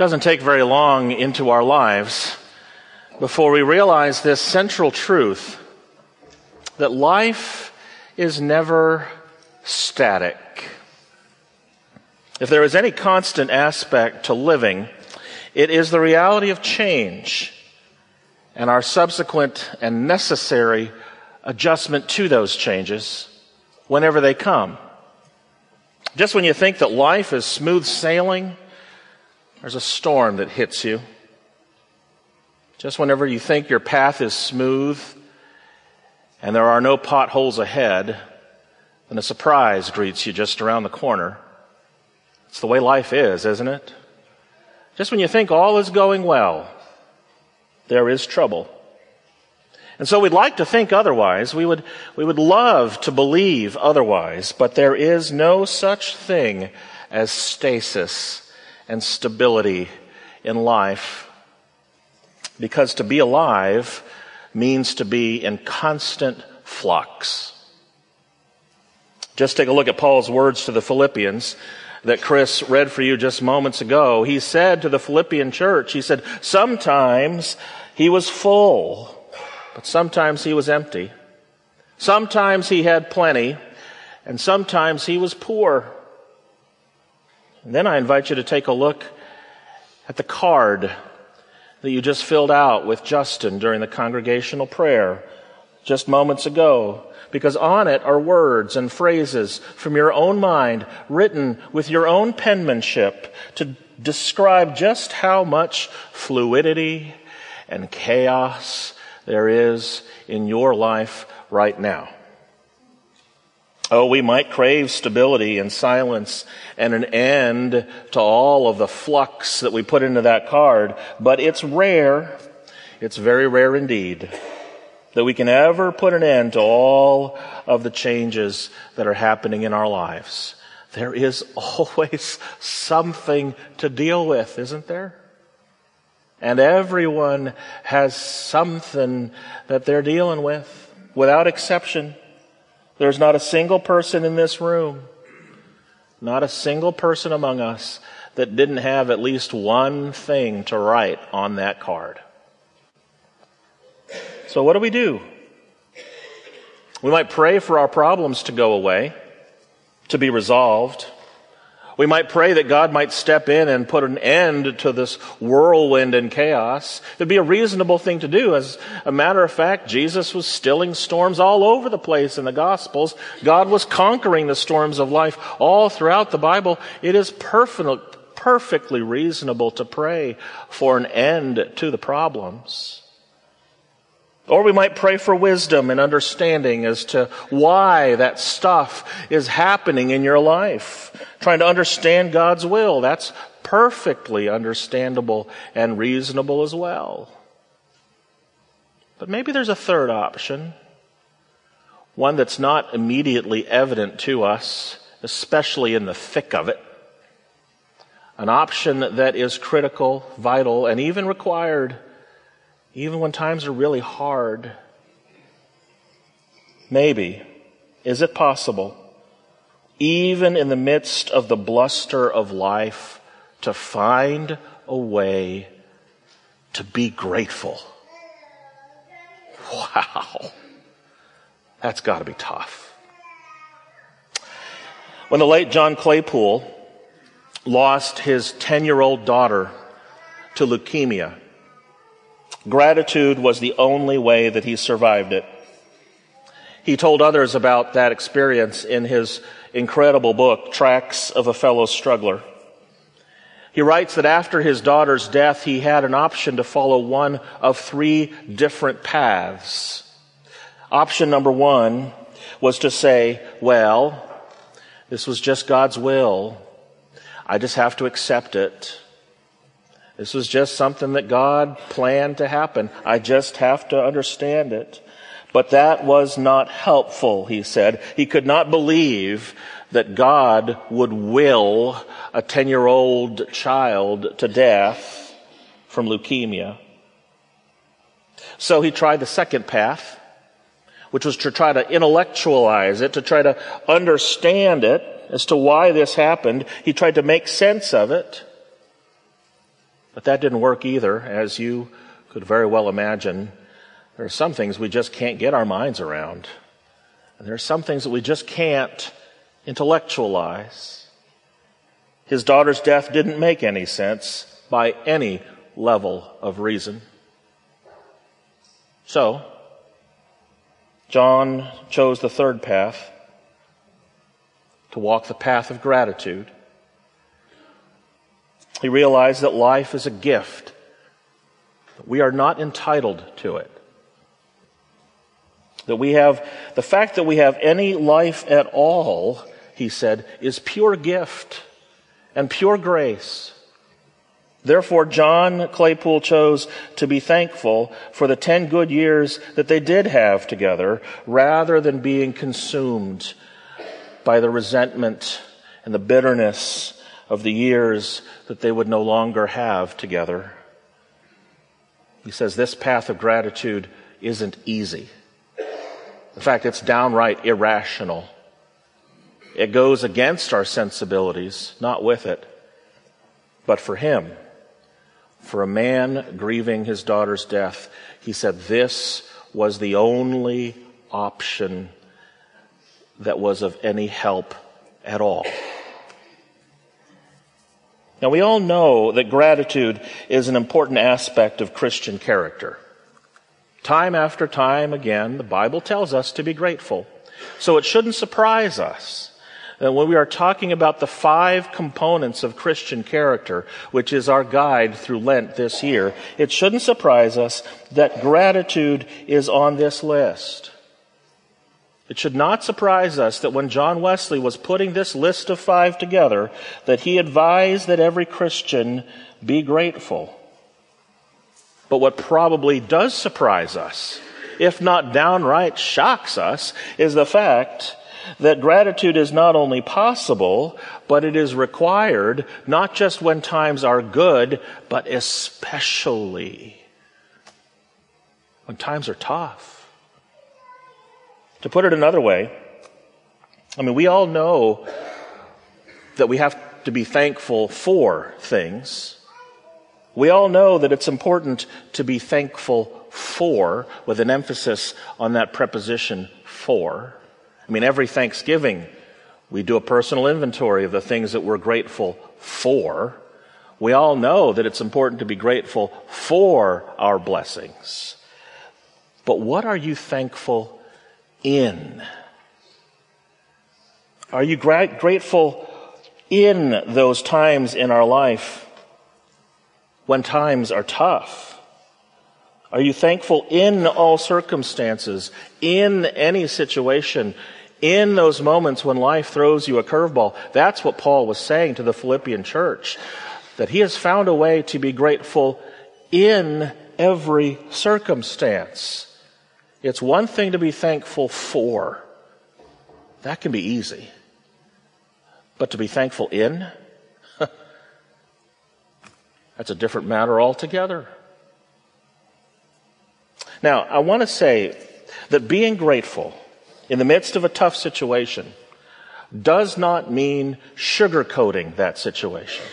doesn't take very long into our lives before we realize this central truth that life is never static. If there is any constant aspect to living, it is the reality of change and our subsequent and necessary adjustment to those changes whenever they come. Just when you think that life is smooth sailing, there's a storm that hits you. Just whenever you think your path is smooth and there are no potholes ahead, then a surprise greets you just around the corner. It's the way life is, isn't it? Just when you think all is going well, there is trouble. And so we'd like to think otherwise. We would, we would love to believe otherwise, but there is no such thing as stasis and stability in life. Because to be alive means to be in constant flux. Just take a look at Paul's words to the Philippians that Chris read for you just moments ago. He said to the Philippian church, he said, sometimes he was full but sometimes he was empty. Sometimes he had plenty, and sometimes he was poor. And then I invite you to take a look at the card that you just filled out with Justin during the congregational prayer just moments ago, because on it are words and phrases from your own mind written with your own penmanship to describe just how much fluidity and chaos there is in your life right now. Oh, we might crave stability and silence and an end to all of the flux that we put into that card, but it's rare, it's very rare indeed, that we can ever put an end to all of the changes that are happening in our lives. There is always something to deal with, isn't there? And everyone has something that they're dealing with, without exception. There's not a single person in this room, not a single person among us that didn't have at least one thing to write on that card. So what do we do? We might pray for our problems to go away, to be resolved. We might pray that God might step in and put an end to this whirlwind and chaos. It'd be a reasonable thing to do. As a matter of fact, Jesus was stilling storms all over the place in the Gospels. God was conquering the storms of life all throughout the Bible. It is perfect, perfectly reasonable to pray for an end to the problems. Or we might pray for wisdom and understanding as to why that stuff is happening in your life. Trying to understand God's will. That's perfectly understandable and reasonable as well. But maybe there's a third option. One that's not immediately evident to us, especially in the thick of it. An option that is critical, vital, and even required even when times are really hard. Maybe, is it possible, even in the midst of the bluster of life, to find a way to be grateful? Wow. That's got to be tough. When the late John Claypool lost his 10 year old daughter to leukemia, Gratitude was the only way that he survived it. He told others about that experience in his incredible book, Tracks of a Fellow Struggler. He writes that after his daughter's death, he had an option to follow one of three different paths. Option number one was to say, well, this was just God's will. I just have to accept it. This was just something that God planned to happen. I just have to understand it. But that was not helpful, he said. He could not believe that God would will a 10 year old child to death from leukemia. So he tried the second path, which was to try to intellectualize it, to try to understand it as to why this happened. He tried to make sense of it. But that didn't work either, as you could very well imagine. There are some things we just can't get our minds around. And there are some things that we just can't intellectualize. His daughter's death didn't make any sense by any level of reason. So, John chose the third path to walk the path of gratitude. He realized that life is a gift. We are not entitled to it. That we have, the fact that we have any life at all, he said, is pure gift and pure grace. Therefore, John Claypool chose to be thankful for the 10 good years that they did have together rather than being consumed by the resentment and the bitterness of the years that they would no longer have together. He says this path of gratitude isn't easy. In fact, it's downright irrational. It goes against our sensibilities, not with it. But for him, for a man grieving his daughter's death, he said this was the only option that was of any help at all. Now, we all know that gratitude is an important aspect of Christian character. Time after time again, the Bible tells us to be grateful. So it shouldn't surprise us that when we are talking about the five components of Christian character, which is our guide through Lent this year, it shouldn't surprise us that gratitude is on this list. It should not surprise us that when John Wesley was putting this list of five together, that he advised that every Christian be grateful. But what probably does surprise us, if not downright shocks us, is the fact that gratitude is not only possible, but it is required not just when times are good, but especially when times are tough. To put it another way, I mean, we all know that we have to be thankful for things. We all know that it's important to be thankful for, with an emphasis on that preposition for. I mean, every Thanksgiving, we do a personal inventory of the things that we're grateful for. We all know that it's important to be grateful for our blessings. But what are you thankful in? Are you gra- grateful in those times in our life when times are tough? Are you thankful in all circumstances, in any situation, in those moments when life throws you a curveball? That's what Paul was saying to the Philippian church, that he has found a way to be grateful in every circumstance. It's one thing to be thankful for. That can be easy. But to be thankful in? That's a different matter altogether. Now, I want to say that being grateful in the midst of a tough situation does not mean sugarcoating that situation.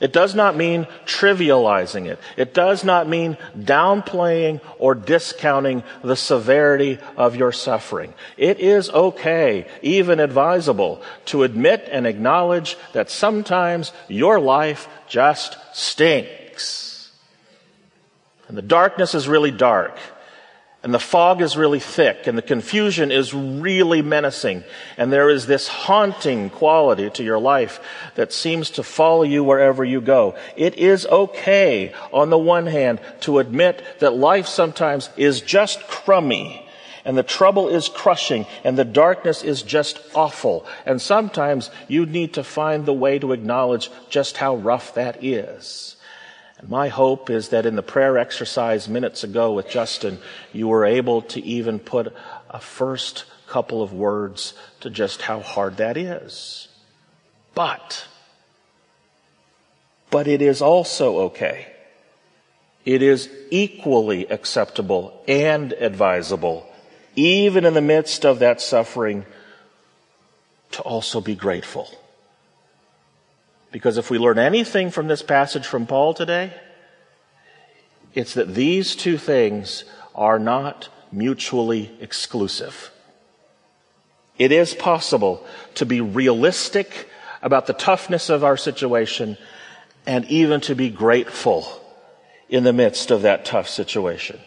It does not mean trivializing it. It does not mean downplaying or discounting the severity of your suffering. It is okay, even advisable, to admit and acknowledge that sometimes your life just stinks. And the darkness is really dark and the fog is really thick and the confusion is really menacing and there is this haunting quality to your life that seems to follow you wherever you go. It is okay on the one hand to admit that life sometimes is just crummy and the trouble is crushing and the darkness is just awful. And sometimes you need to find the way to acknowledge just how rough that is. My hope is that in the prayer exercise minutes ago with Justin, you were able to even put a first couple of words to just how hard that is. But, but it is also okay. It is equally acceptable and advisable, even in the midst of that suffering, to also be grateful Because if we learn anything from this passage from Paul today, it's that these two things are not mutually exclusive. It is possible to be realistic about the toughness of our situation and even to be grateful in the midst of that tough situation.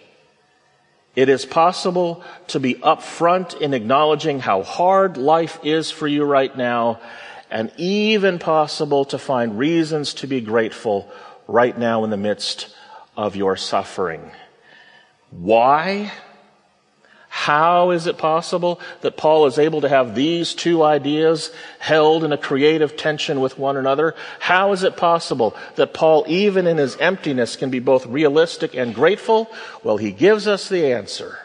It is possible to be upfront in acknowledging how hard life is for you right now and even possible to find reasons to be grateful right now in the midst of your suffering. Why? How is it possible that Paul is able to have these two ideas held in a creative tension with one another? How is it possible that Paul, even in his emptiness, can be both realistic and grateful? Well, he gives us the answer.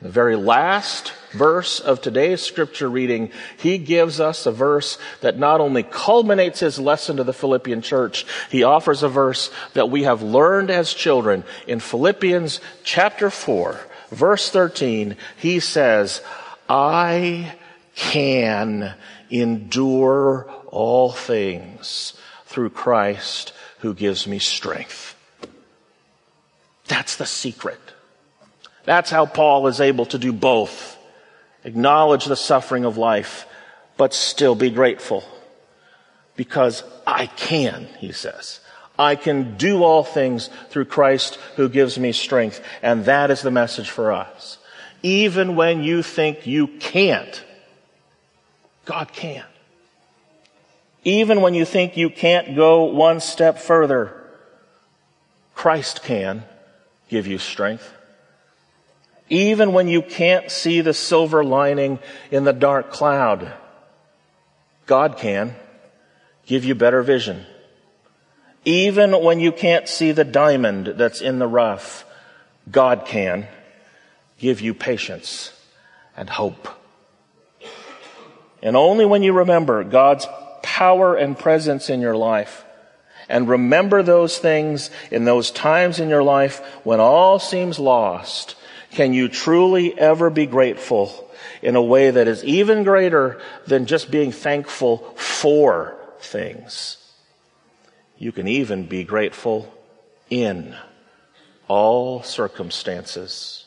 The very last verse of today's scripture reading, he gives us a verse that not only culminates his lesson to the Philippian church, he offers a verse that we have learned as children. In Philippians chapter 4, verse 13, he says, I can endure all things through Christ who gives me strength. That's the secret. That's how Paul is able to do both. Acknowledge the suffering of life, but still be grateful. Because I can, he says. I can do all things through Christ who gives me strength. And that is the message for us. Even when you think you can't, God can. Even when you think you can't go one step further, Christ can give you strength. Even when you can't see the silver lining in the dark cloud, God can give you better vision. Even when you can't see the diamond that's in the rough, God can give you patience and hope. And only when you remember God's power and presence in your life and remember those things in those times in your life when all seems lost can you truly ever be grateful in a way that is even greater than just being thankful for things? You can even be grateful in all circumstances.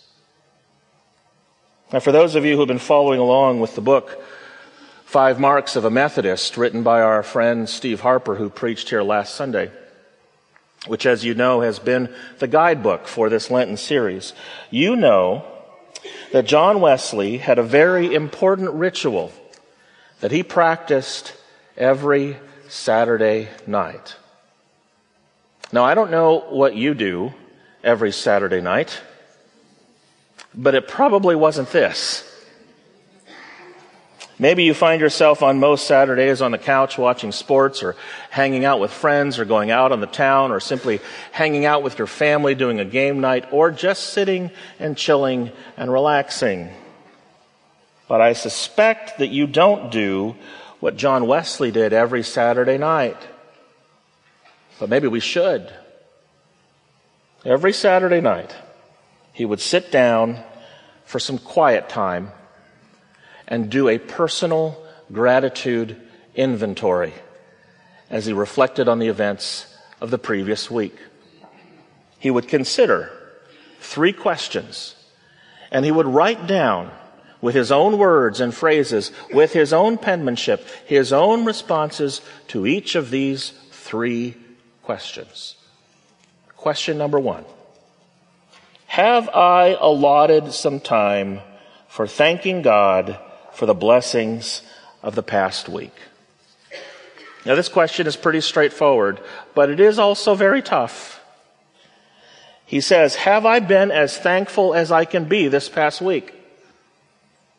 Now, for those of you who have been following along with the book, Five Marks of a Methodist, written by our friend Steve Harper, who preached here last Sunday, which, as you know, has been the guidebook for this Lenten series, you know that John Wesley had a very important ritual that he practiced every Saturday night. Now, I don't know what you do every Saturday night, but it probably wasn't this. Maybe you find yourself on most Saturdays on the couch watching sports or hanging out with friends or going out on the town or simply hanging out with your family doing a game night or just sitting and chilling and relaxing. But I suspect that you don't do what John Wesley did every Saturday night. But maybe we should. Every Saturday night, he would sit down for some quiet time and do a personal gratitude inventory as he reflected on the events of the previous week. He would consider three questions and he would write down with his own words and phrases, with his own penmanship, his own responses to each of these three questions. Question number one. Have I allotted some time for thanking God for the blessings of the past week? Now, this question is pretty straightforward, but it is also very tough. He says, Have I been as thankful as I can be this past week?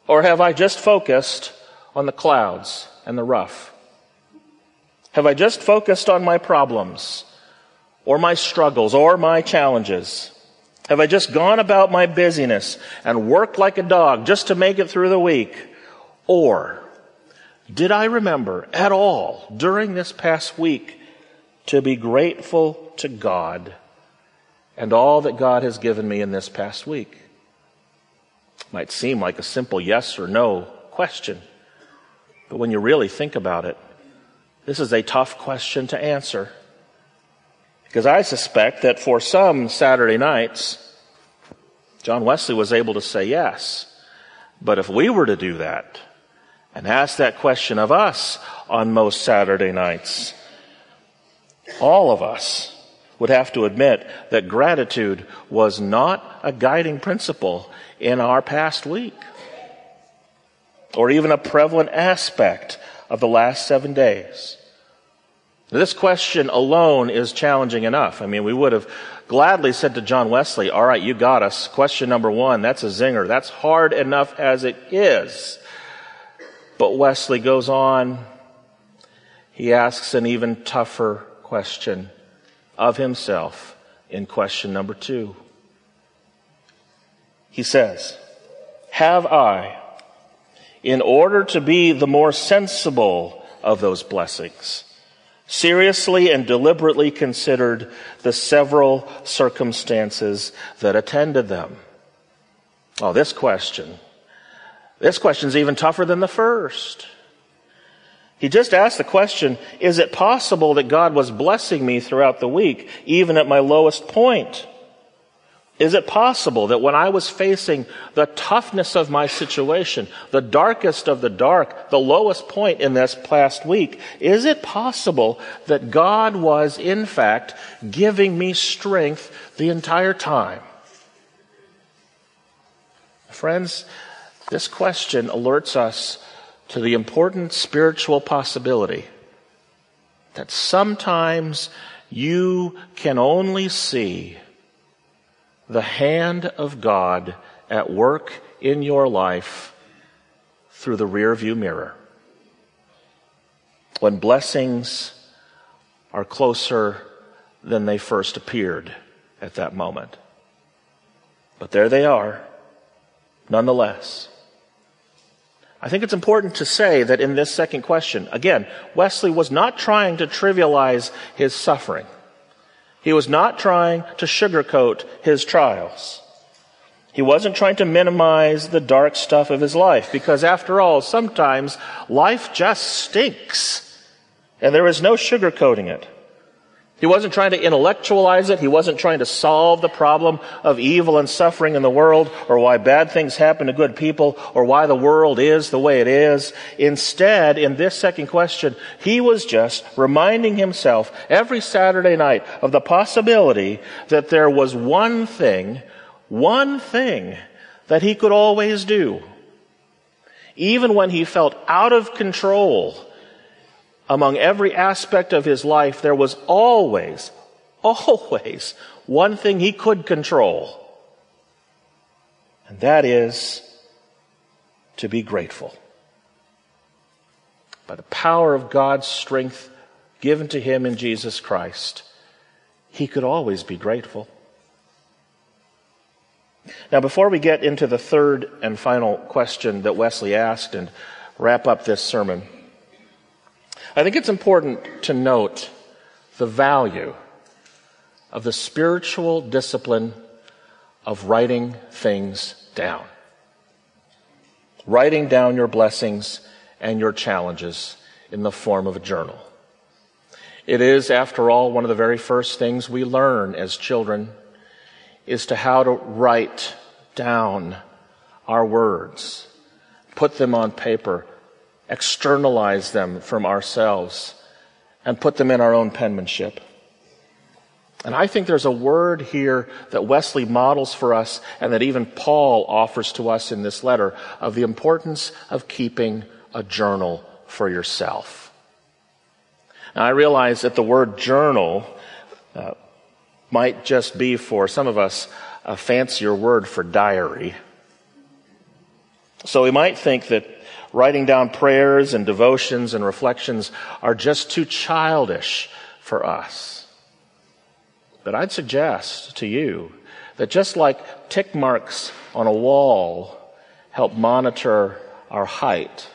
Or have I just focused on the clouds and the rough? Have I just focused on my problems or my struggles or my challenges? Have I just gone about my busyness and worked like a dog just to make it through the week? Or did I remember at all during this past week to be grateful to God and all that God has given me in this past week? Might seem like a simple yes or no question, but when you really think about it, This is a tough question to answer. Because I suspect that for some Saturday nights, John Wesley was able to say yes. But if we were to do that and ask that question of us on most Saturday nights, all of us would have to admit that gratitude was not a guiding principle in our past week or even a prevalent aspect of the last seven days. This question alone is challenging enough. I mean, we would have gladly said to John Wesley, All right, you got us. Question number one, that's a zinger. That's hard enough as it is. But Wesley goes on. He asks an even tougher question of himself in question number two. He says, Have I, in order to be the more sensible of those blessings, seriously and deliberately considered the several circumstances that attended them? Oh, this question. This question is even tougher than the first. He just asked the question, is it possible that God was blessing me throughout the week, even at my lowest point? Is it possible that when I was facing the toughness of my situation, the darkest of the dark, the lowest point in this past week, is it possible that God was in fact giving me strength the entire time? Friends, this question alerts us to the important spiritual possibility that sometimes you can only see the hand of God at work in your life through the rearview mirror. When blessings are closer than they first appeared at that moment. But there they are, nonetheless. I think it's important to say that in this second question, again, Wesley was not trying to trivialize his suffering. He was not trying to sugarcoat his trials. He wasn't trying to minimize the dark stuff of his life because after all, sometimes life just stinks and there is no sugarcoating it. He wasn't trying to intellectualize it. He wasn't trying to solve the problem of evil and suffering in the world or why bad things happen to good people or why the world is the way it is. Instead, in this second question, he was just reminding himself every Saturday night of the possibility that there was one thing, one thing that he could always do. Even when he felt out of control among every aspect of his life, there was always, always one thing he could control. And that is to be grateful. By the power of God's strength given to him in Jesus Christ, he could always be grateful. Now, before we get into the third and final question that Wesley asked and wrap up this sermon, I think it's important to note the value of the spiritual discipline of writing things down. Writing down your blessings and your challenges in the form of a journal. It is, after all, one of the very first things we learn as children is to how to write down our words, put them on paper, externalize them from ourselves and put them in our own penmanship. And I think there's a word here that Wesley models for us and that even Paul offers to us in this letter of the importance of keeping a journal for yourself. I realize that the word journal uh, might just be for some of us a fancier word for diary. So we might think that writing down prayers and devotions and reflections are just too childish for us. But I'd suggest to you that just like tick marks on a wall help monitor our height,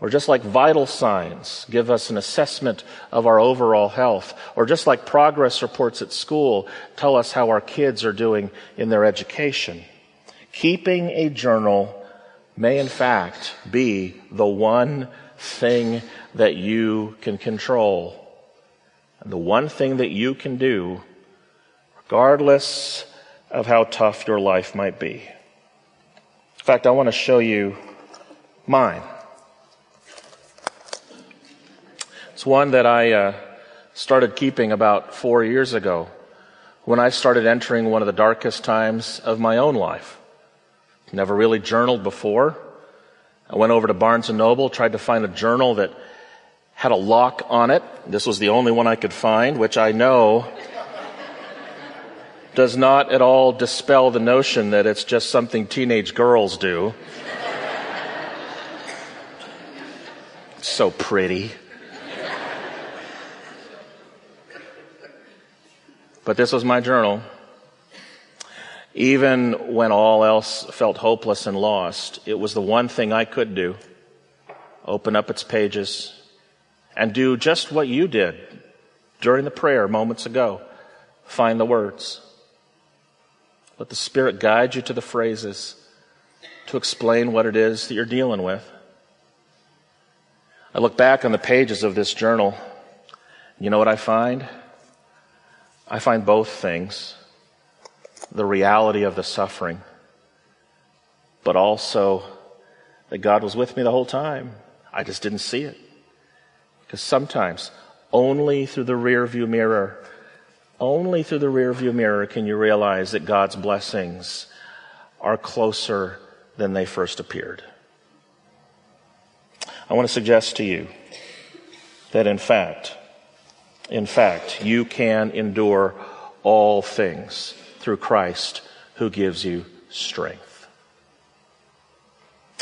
or just like vital signs give us an assessment of our overall health, or just like progress reports at school tell us how our kids are doing in their education, keeping a journal may in fact be the one thing that you can control. And the one thing that you can do, regardless of how tough your life might be. In fact, I want to show you mine. It's one that I uh, started keeping about four years ago when I started entering one of the darkest times of my own life. Never really journaled before. I went over to Barnes and Noble, tried to find a journal that had a lock on it. This was the only one I could find, which I know does not at all dispel the notion that it's just something teenage girls do. so pretty. But this was my journal. Even when all else felt hopeless and lost, it was the one thing I could do. Open up its pages and do just what you did during the prayer moments ago. Find the words. Let the Spirit guide you to the phrases to explain what it is that you're dealing with. I look back on the pages of this journal. You know what I find? I find both things the reality of the suffering, but also that God was with me the whole time. I just didn't see it. Because sometimes, only through the rear view mirror, only through the rear view mirror can you realize that God's blessings are closer than they first appeared. I want to suggest to you that in fact, in fact, you can endure all things through Christ who gives you strength.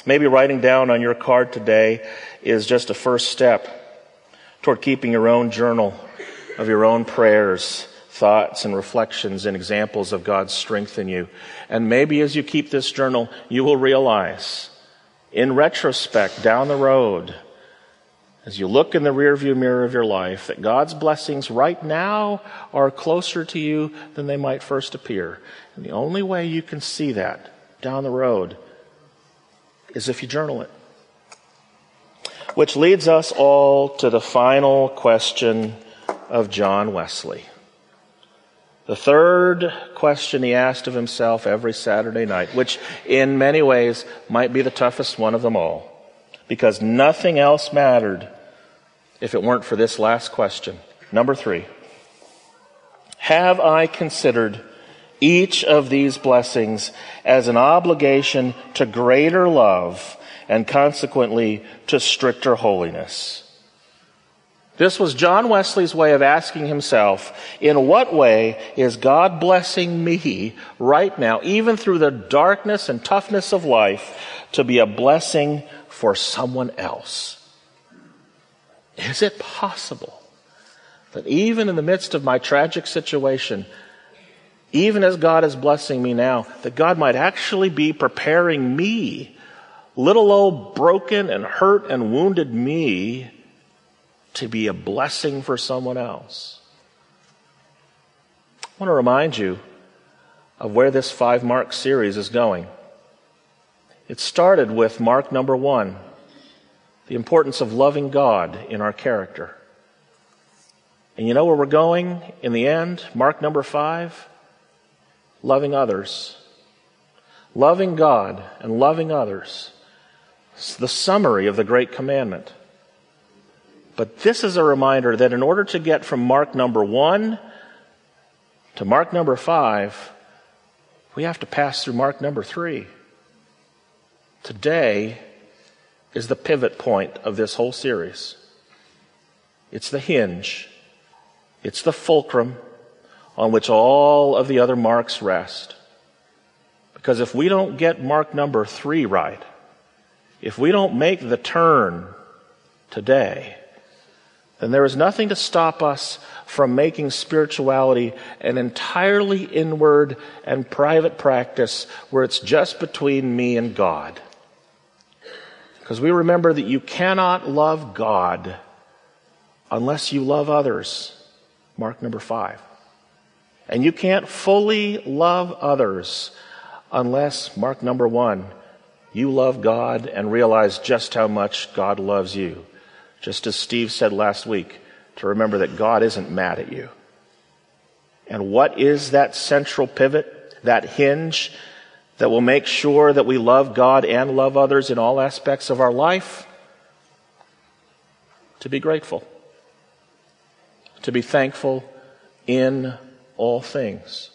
Maybe writing down on your card today is just a first step toward keeping your own journal of your own prayers, thoughts, and reflections and examples of God's strength in you. And maybe as you keep this journal, you will realize, in retrospect, down the road, as you look in the rearview mirror of your life, that God's blessings right now are closer to you than they might first appear. And the only way you can see that down the road is if you journal it. Which leads us all to the final question of John Wesley. The third question he asked of himself every Saturday night, which in many ways might be the toughest one of them all, because nothing else mattered if it weren't for this last question. Number three. Have I considered each of these blessings as an obligation to greater love and consequently to stricter holiness? This was John Wesley's way of asking himself, in what way is God blessing me right now, even through the darkness and toughness of life, to be a blessing for someone else? Is it possible that even in the midst of my tragic situation, even as God is blessing me now, that God might actually be preparing me, little old broken and hurt and wounded me, to be a blessing for someone else? I want to remind you of where this five mark series is going. It started with mark number one the importance of loving God in our character. And you know where we're going in the end? Mark number five loving others. Loving God and loving others. It's the summary of the Great Commandment. But this is a reminder that in order to get from Mark number one to Mark number five, we have to pass through Mark number three. Today, is the pivot point of this whole series. It's the hinge. It's the fulcrum on which all of the other marks rest. Because if we don't get mark number three right, if we don't make the turn today, then there is nothing to stop us from making spirituality an entirely inward and private practice where it's just between me and God. Because we remember that you cannot love God unless you love others. Mark number five. And you can't fully love others unless, mark number one, you love God and realize just how much God loves you. just as Steve said last week, to remember that God isn't mad at you. And what is that central pivot, that hinge that will make sure that we love God and love others in all aspects of our life? To be grateful. To be thankful in all things.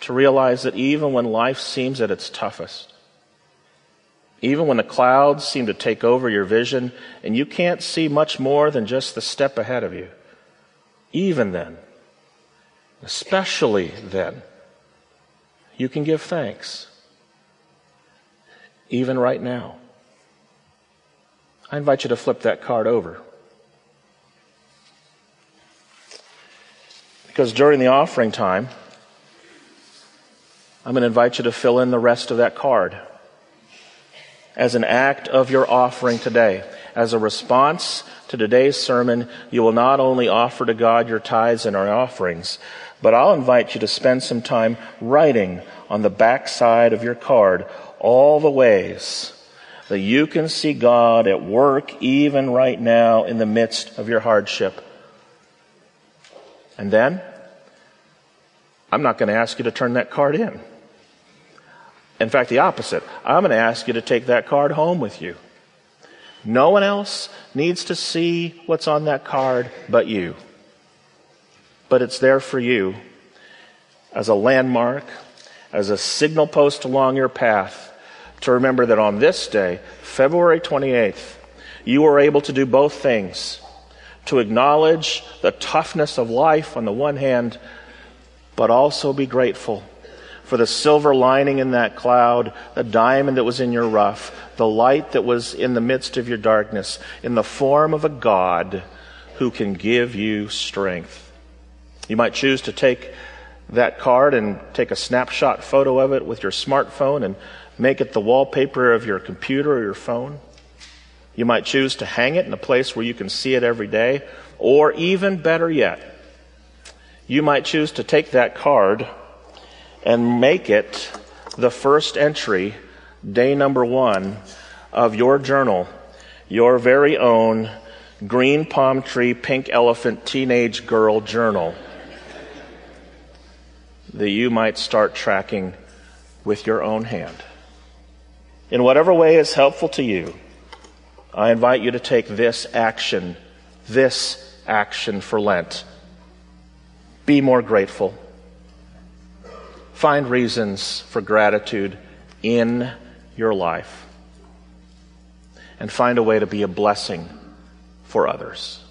To realize that even when life seems at its toughest, even when the clouds seem to take over your vision and you can't see much more than just the step ahead of you, even then, especially then, you can give thanks. Even right now. I invite you to flip that card over. Because during the offering time, I'm going to invite you to fill in the rest of that card as an act of your offering today. As a response to today's sermon, you will not only offer to God your tithes and our offerings, but I'll invite you to spend some time writing on the back side of your card all the ways that you can see God at work even right now in the midst of your hardship. And then, I'm not going to ask you to turn that card in. In fact, the opposite. I'm going to ask you to take that card home with you. No one else needs to see what's on that card but you. But it's there for you as a landmark, as a signal post along your path to remember that on this day, February 28th, you were able to do both things to acknowledge the toughness of life on the one hand, but also be grateful for the silver lining in that cloud, the diamond that was in your rough, the light that was in the midst of your darkness, in the form of a God who can give you strength. You might choose to take that card and take a snapshot photo of it with your smartphone and make it the wallpaper of your computer or your phone. You might choose to hang it in a place where you can see it every day, or even better yet, you might choose to take that card and make it the first entry, day number one, of your journal, your very own green palm tree, pink elephant teenage girl journal that you might start tracking with your own hand. In whatever way is helpful to you, I invite you to take this action, this action for Lent. Be more grateful. Find reasons for gratitude in your life. And find a way to be a blessing for others.